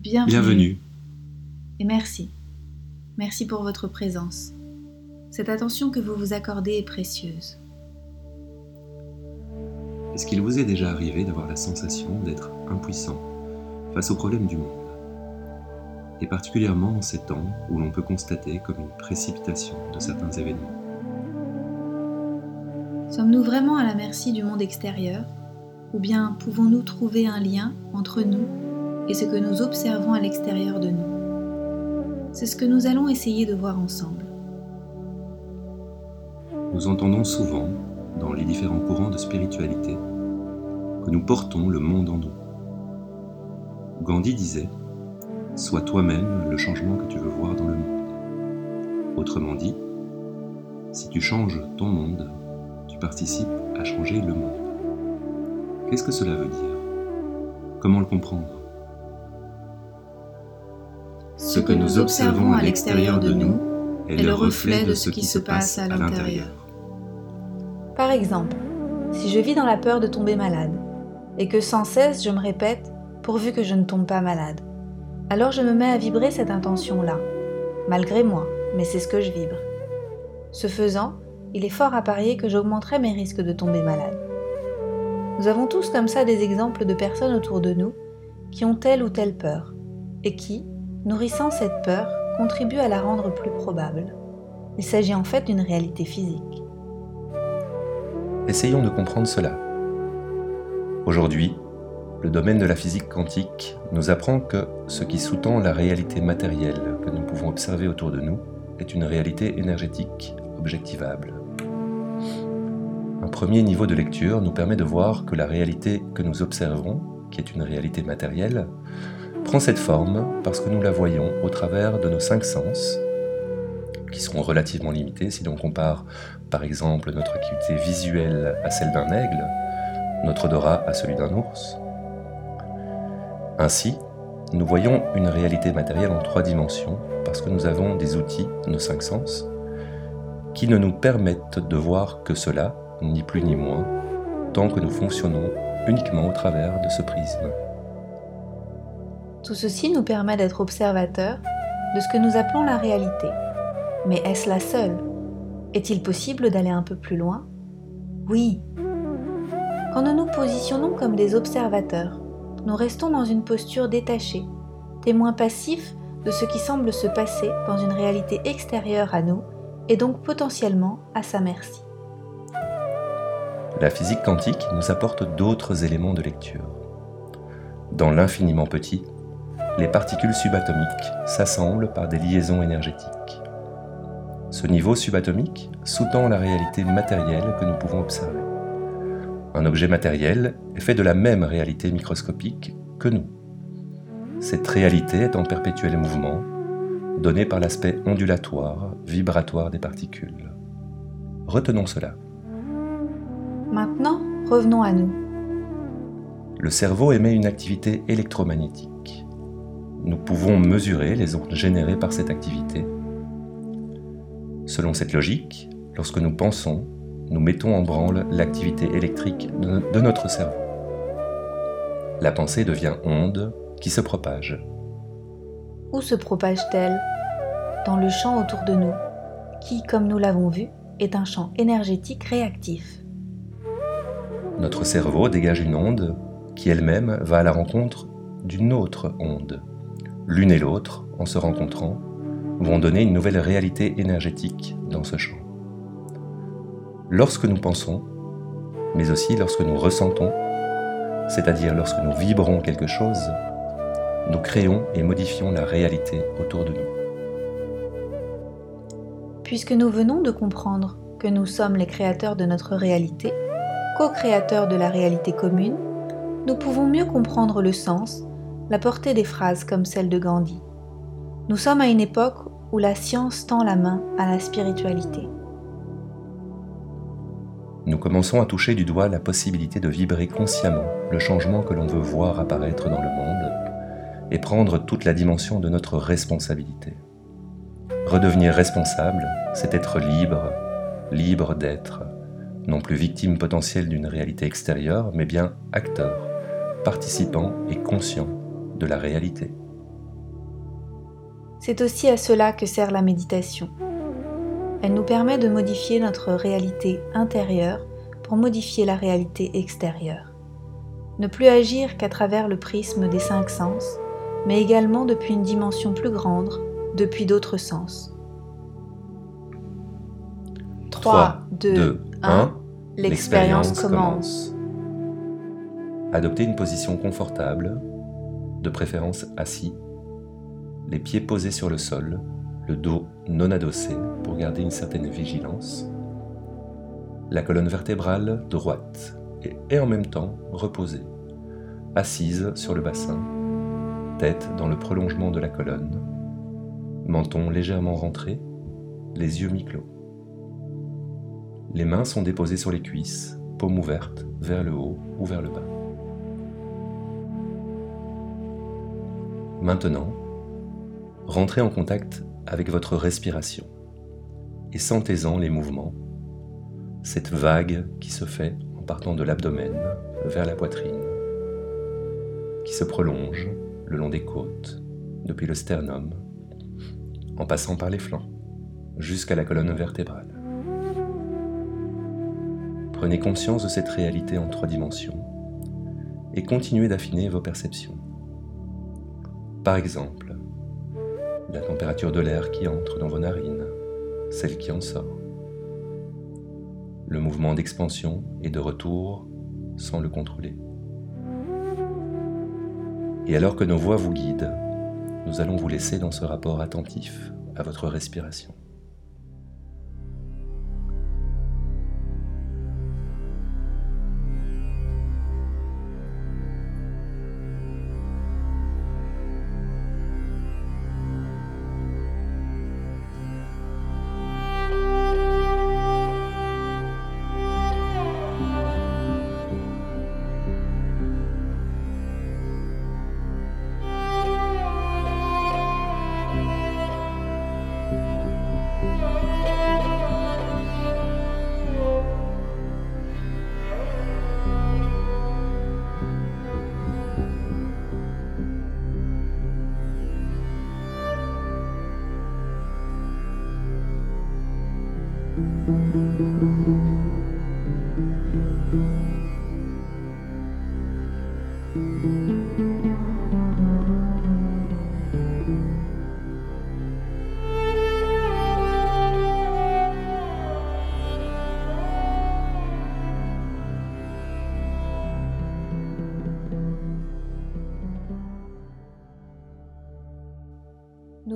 Bienvenue. Bienvenue. Et merci. Merci pour votre présence. Cette attention que vous vous accordez est précieuse. Est-ce qu'il vous est déjà arrivé d'avoir la sensation d'être impuissant face aux problèmes du monde? Et particulièrement en ces temps où l'on peut constater comme une précipitation de certains événements. Sommes-nous vraiment à la merci du monde extérieur? Ou bien pouvons-nous trouver un lien entre nous et ce que nous observons à l'extérieur de nous C'est ce que nous allons essayer de voir ensemble. Nous entendons souvent, dans les différents courants de spiritualité, que nous portons le monde en nous. Gandhi disait Sois toi-même le changement que tu veux voir dans le monde. Autrement dit, si tu changes ton monde, tu participes à changer le monde. Qu'est-ce que cela veut dire? Comment le comprendre? Ce que nous observons à l'extérieur de nous est le reflet de ce qui se passe à l'intérieur. Par exemple, si je vis dans la peur de tomber malade, et que sans cesse je me répète pourvu que je ne tombe pas malade, alors je me mets à vibrer cette intention-là, malgré moi, mais c'est ce que je vibre. Ce faisant, il est fort à parier que j'augmenterai mes risques de tomber malade. Nous avons tous comme ça des exemples de personnes autour de nous qui ont telle ou telle peur, et qui, nourrissant cette peur, contribuent à la rendre plus probable. Il s'agit en fait d'une réalité physique. Essayons de comprendre cela. Aujourd'hui, le domaine de la physique quantique nous apprend que ce qui sous-tend la réalité matérielle que nous pouvons observer autour de nous est une réalité énergétique objectivable. Un premier niveau de lecture nous permet de voir que la réalité que nous observons, qui est une réalité matérielle, prend cette forme parce que nous la voyons au travers de nos cinq sens, qui seront relativement limités si l'on compare par exemple notre acuité visuelle à celle d'un aigle, notre odorat à celui d'un ours. Ainsi, nous voyons une réalité matérielle en trois dimensions parce que nous avons des outils, nos cinq sens, qui ne nous permettent de voir que cela, ni plus ni moins, tant que nous fonctionnons uniquement au travers de ce prisme. Tout ceci nous permet d'être observateurs de ce que nous appelons la réalité. Mais est-ce la seule? Est-il possible d'aller un peu plus loin? Oui. Quand nous nous positionnons comme des observateurs, nous restons dans une posture détachée, témoins passifs de ce qui semble se passer dans une réalité extérieure à nous et donc potentiellement à sa merci. La physique quantique nous apporte d'autres éléments de lecture. Dans l'infiniment petit, les particules subatomiques s'assemblent par des liaisons énergétiques. Ce niveau subatomique sous-tend la réalité matérielle que nous pouvons observer. Un objet matériel est fait de la même réalité microscopique que nous. Cette réalité est en perpétuel mouvement, donnée par l'aspect ondulatoire, vibratoire des particules. Retenons cela. Maintenant, revenons à nous. Le cerveau émet une activité électromagnétique. Nous pouvons mesurer les ondes générées par cette activité. Selon cette logique, lorsque nous pensons, nous mettons en branle l'activité électrique de notre cerveau. La pensée devient onde qui se propage. Où se propage-t-elle? Dans le champ autour de nous, qui, comme nous l'avons vu, est un champ énergétique réactif. Notre cerveau dégage une onde qui elle-même va à la rencontre d'une autre onde. L'une et l'autre, en se rencontrant, vont donner une nouvelle réalité énergétique dans ce champ. Lorsque nous pensons, mais aussi lorsque nous ressentons, c'est-à-dire lorsque nous vibrons quelque chose, nous créons et modifions la réalité autour de nous. Puisque nous venons de comprendre que nous sommes les créateurs de notre réalité, co-créateurs de la réalité commune, nous pouvons mieux comprendre le sens, la portée des phrases comme celle de Gandhi. Nous sommes à une époque où la science tend la main à la spiritualité. Nous commençons à toucher du doigt la possibilité de vibrer consciemment le changement que l'on veut voir apparaître dans le monde et prendre toute la dimension de notre responsabilité. Redevenir responsable, c'est être libre, libre d'être, non plus victime potentielle d'une réalité extérieure, mais bien acteur, participant et conscient de la réalité. C'est aussi à cela que sert la méditation. Elle nous permet de modifier notre réalité intérieure pour modifier la réalité extérieure. Ne plus agir qu'à travers le prisme des cinq sens, mais également depuis une dimension plus grande, depuis d'autres sens. 3, 2, 1, l'expérience commence. Adoptez une position confortable, de préférence assis, les pieds posés sur le sol, le dos non adossé pour garder une certaine vigilance, la colonne vertébrale droite et, en même temps reposée, assise sur le bassin, tête dans le prolongement de la colonne, menton légèrement rentré, les yeux mi-clos. Les mains sont déposées sur les cuisses, paume ouverte vers le haut ou vers le bas. Maintenant, rentrez en contact avec votre respiration et sentez-en les mouvements, cette vague qui se fait en partant de l'abdomen vers la poitrine, qui se prolonge le long des côtes, depuis le sternum, en passant par les flancs, jusqu'à la colonne vertébrale. Prenez conscience de cette réalité en trois dimensions et continuez d'affiner vos perceptions. Par exemple, la température de l'air qui entre dans vos narines, celle qui en sort, le mouvement d'expansion et de retour sans le contrôler. Et alors que nos voix vous guident, nous allons vous laisser dans ce rapport attentif à votre respiration.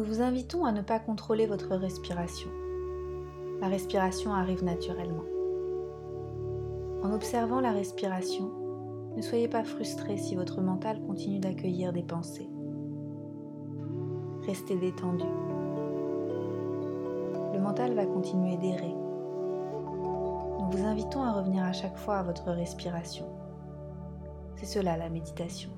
Nous vous invitons à ne pas contrôler votre respiration. La respiration arrive naturellement. En observant la respiration, ne soyez pas frustré si votre mental continue d'accueillir des pensées. Restez détendu. Le mental va continuer d'errer. Nous vous invitons à revenir à chaque fois à votre respiration. C'est cela la méditation.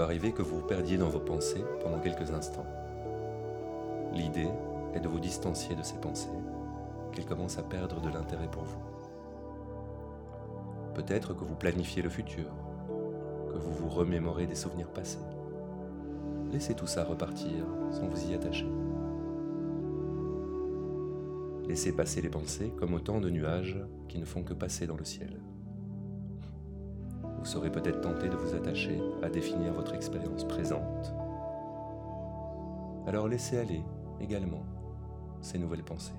Peut arriver que vous perdiez dans vos pensées pendant quelques instants. L'idée est de vous distancier de ces pensées, qu'elles commencent à perdre de l'intérêt pour vous. Peut-être que vous planifiez le futur, que vous vous remémorez des souvenirs passés. Laissez tout ça repartir sans vous y attacher. Laissez passer les pensées comme autant de nuages qui ne font que passer dans le ciel. Vous serez peut-être tenté de vous attacher à définir votre expérience présente. Alors laissez aller également ces nouvelles pensées.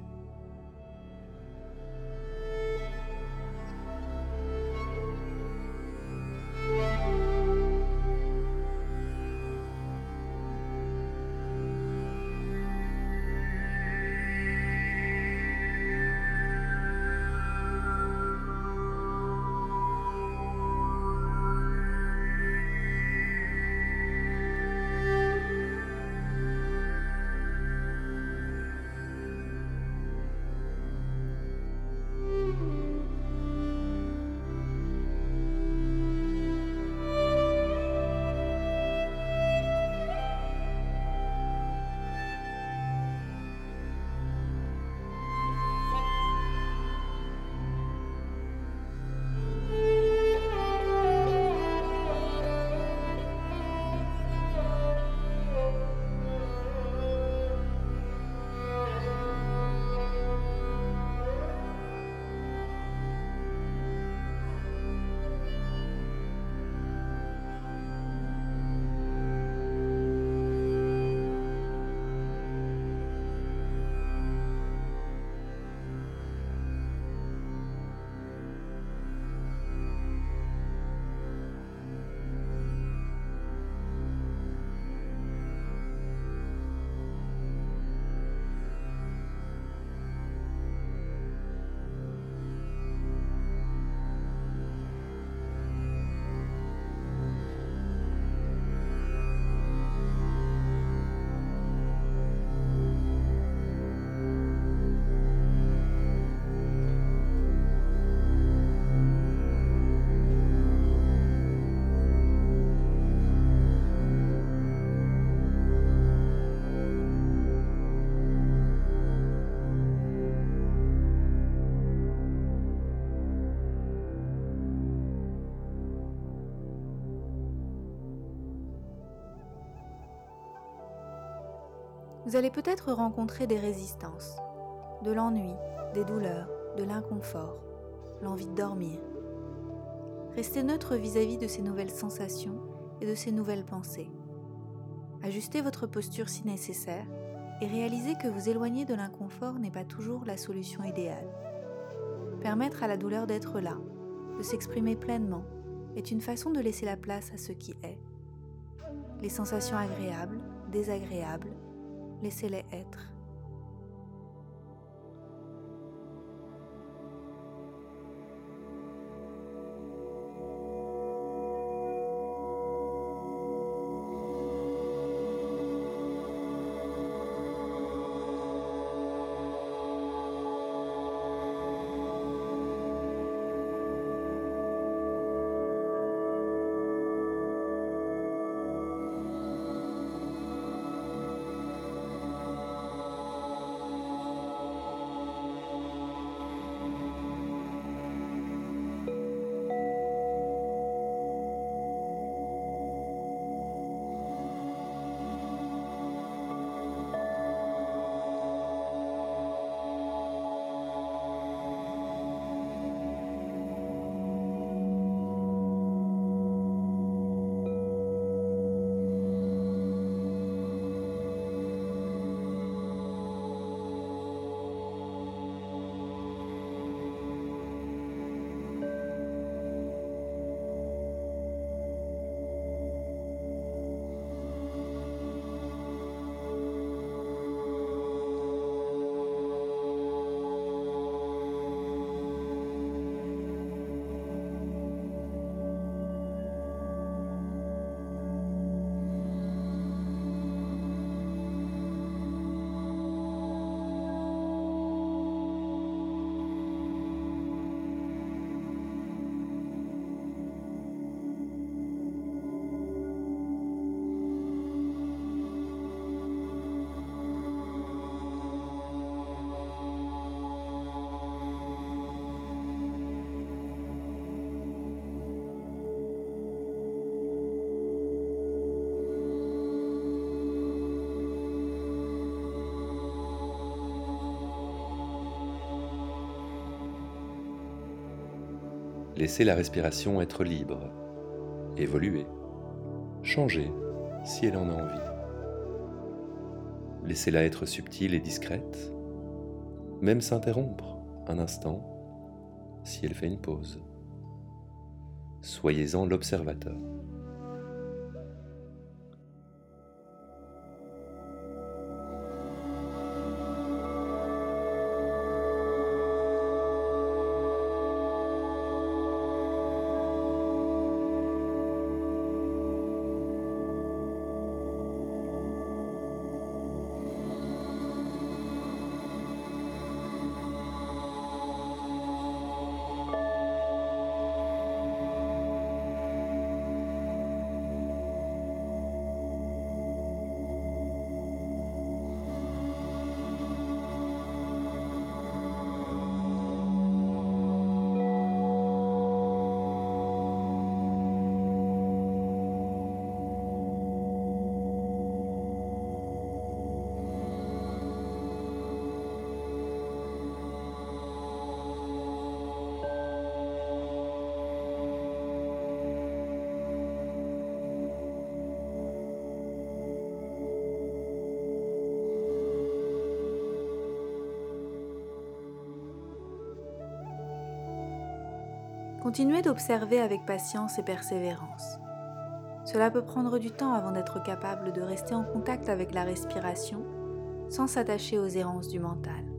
Vous allez peut-être rencontrer des résistances, de l'ennui, des douleurs, de l'inconfort, l'envie de dormir. Restez neutre vis-à-vis de ces nouvelles sensations et de ces nouvelles pensées. Ajustez votre posture si nécessaire et réalisez que vous éloigner de l'inconfort n'est pas toujours la solution idéale. Permettre à la douleur d'être là, de s'exprimer pleinement, est une façon de laisser la place à ce qui est. Les sensations agréables, désagréables, laissez-les être. Laissez la respiration être libre, évoluer, changer si elle en a envie. Laissez-la être subtile et discrète, même s'interrompre un instant si elle fait une pause. Soyez-en l'observateur. Continuez d'observer avec patience et persévérance. Cela peut prendre du temps avant d'être capable de rester en contact avec la respiration sans s'attacher aux errances du mental.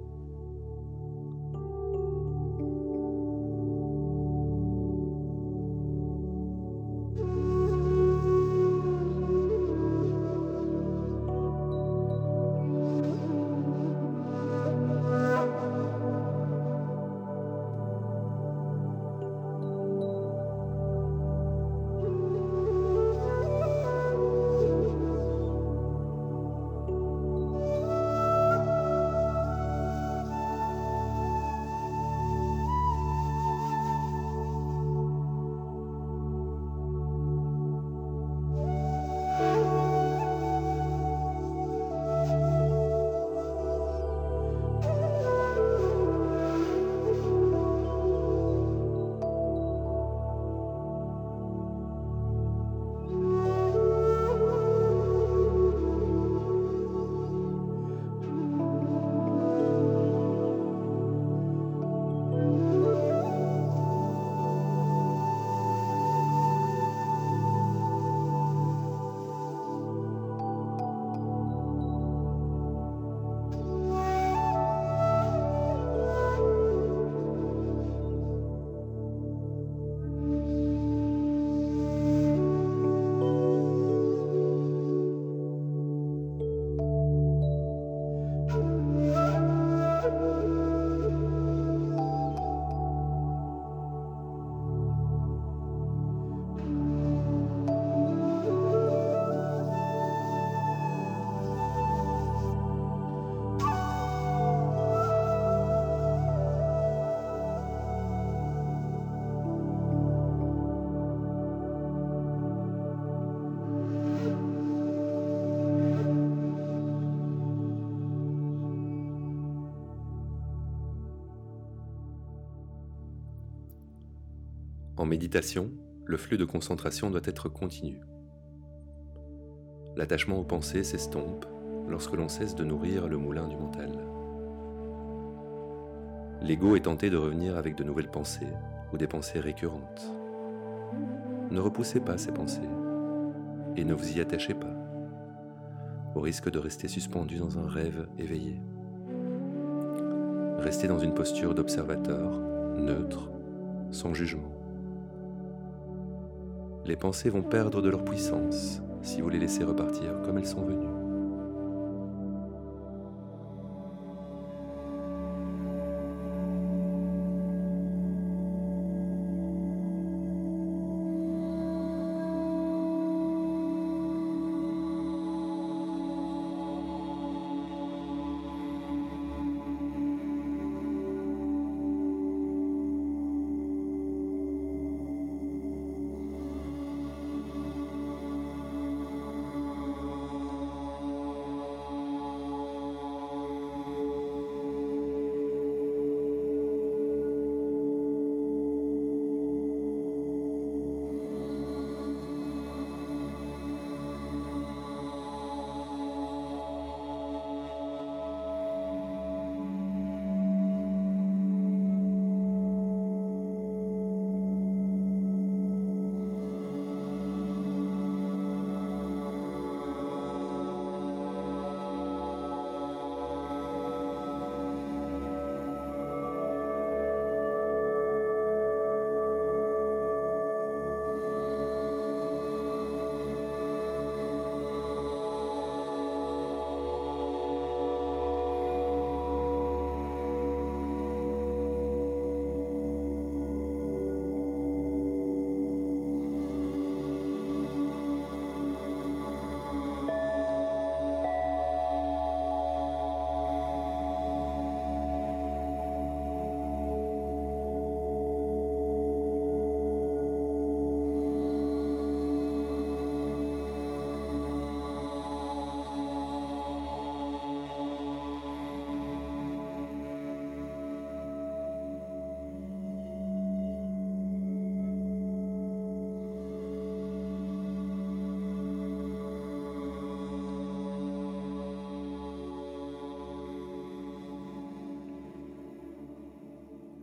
En méditation, le flux de concentration doit être continu. L'attachement aux pensées s'estompe lorsque l'on cesse de nourrir le moulin du mental. L'ego est tenté de revenir avec de nouvelles pensées ou des pensées récurrentes. Ne repoussez pas ces pensées et ne vous y attachez pas, au risque de rester suspendu dans un rêve éveillé. Restez dans une posture d'observateur, neutre, sans jugement les pensées vont perdre de leur puissance si vous les laissez repartir comme elles sont venues.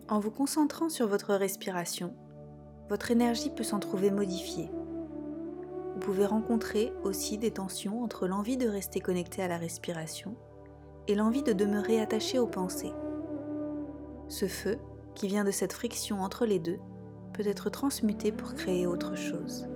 En vous concentrant sur votre respiration, votre énergie peut s'en trouver modifiée. Vous pouvez rencontrer aussi des tensions entre l'envie de rester connecté à la respiration et l'envie de demeurer attaché aux pensées. Ce feu, qui vient de cette friction entre les deux, peut être transmuté pour créer autre chose.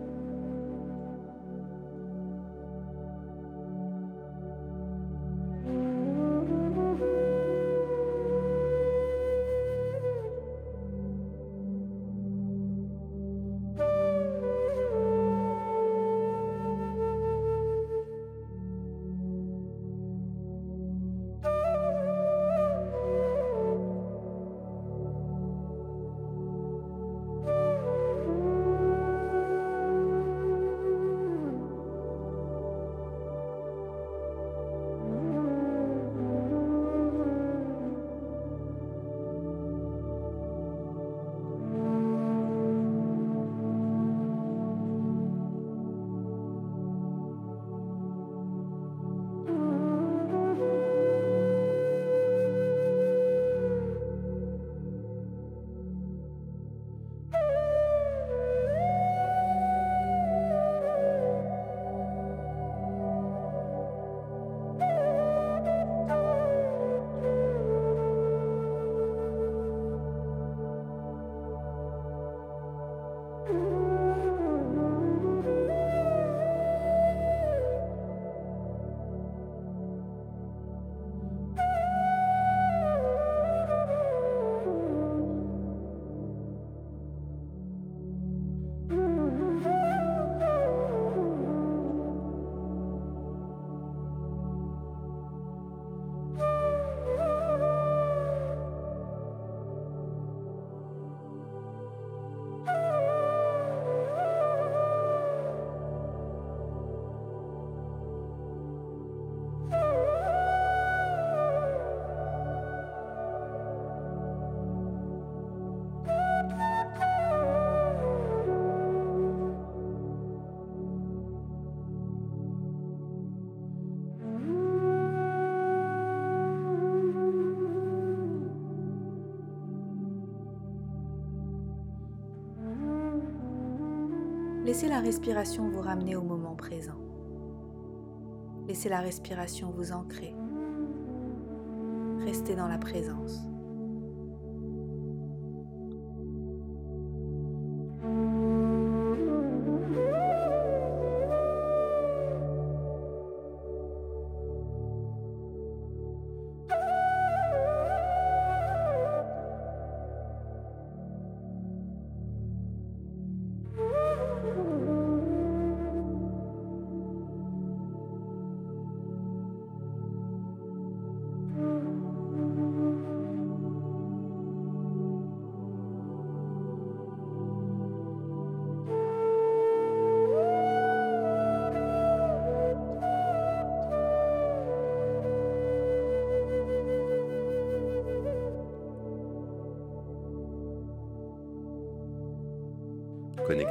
Laissez la respiration vous ramener au moment présent. Laissez la respiration vous ancrer. Restez dans la présence.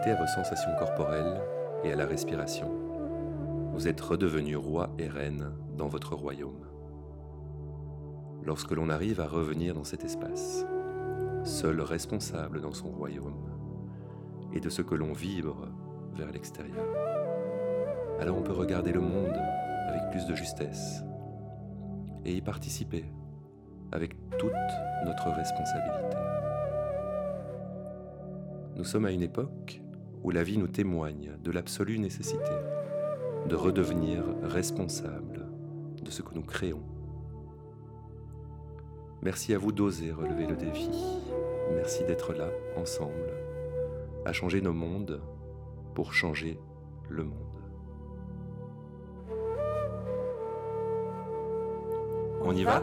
À vos sensations corporelles et à la respiration, vous êtes redevenu roi et reine dans votre royaume. Lorsque l'on arrive à revenir dans cet espace, seul responsable dans son royaume, et de ce que l'on vibre vers l'extérieur, alors on peut regarder le monde avec plus de justesse et y participer avec toute notre responsabilité. Nous sommes à une époque où la vie nous témoigne de l'absolue nécessité de redevenir responsable de ce que nous créons. Merci à vous d'oser relever le défi. Merci d'être là, ensemble, à changer nos mondes pour changer le monde. On y va?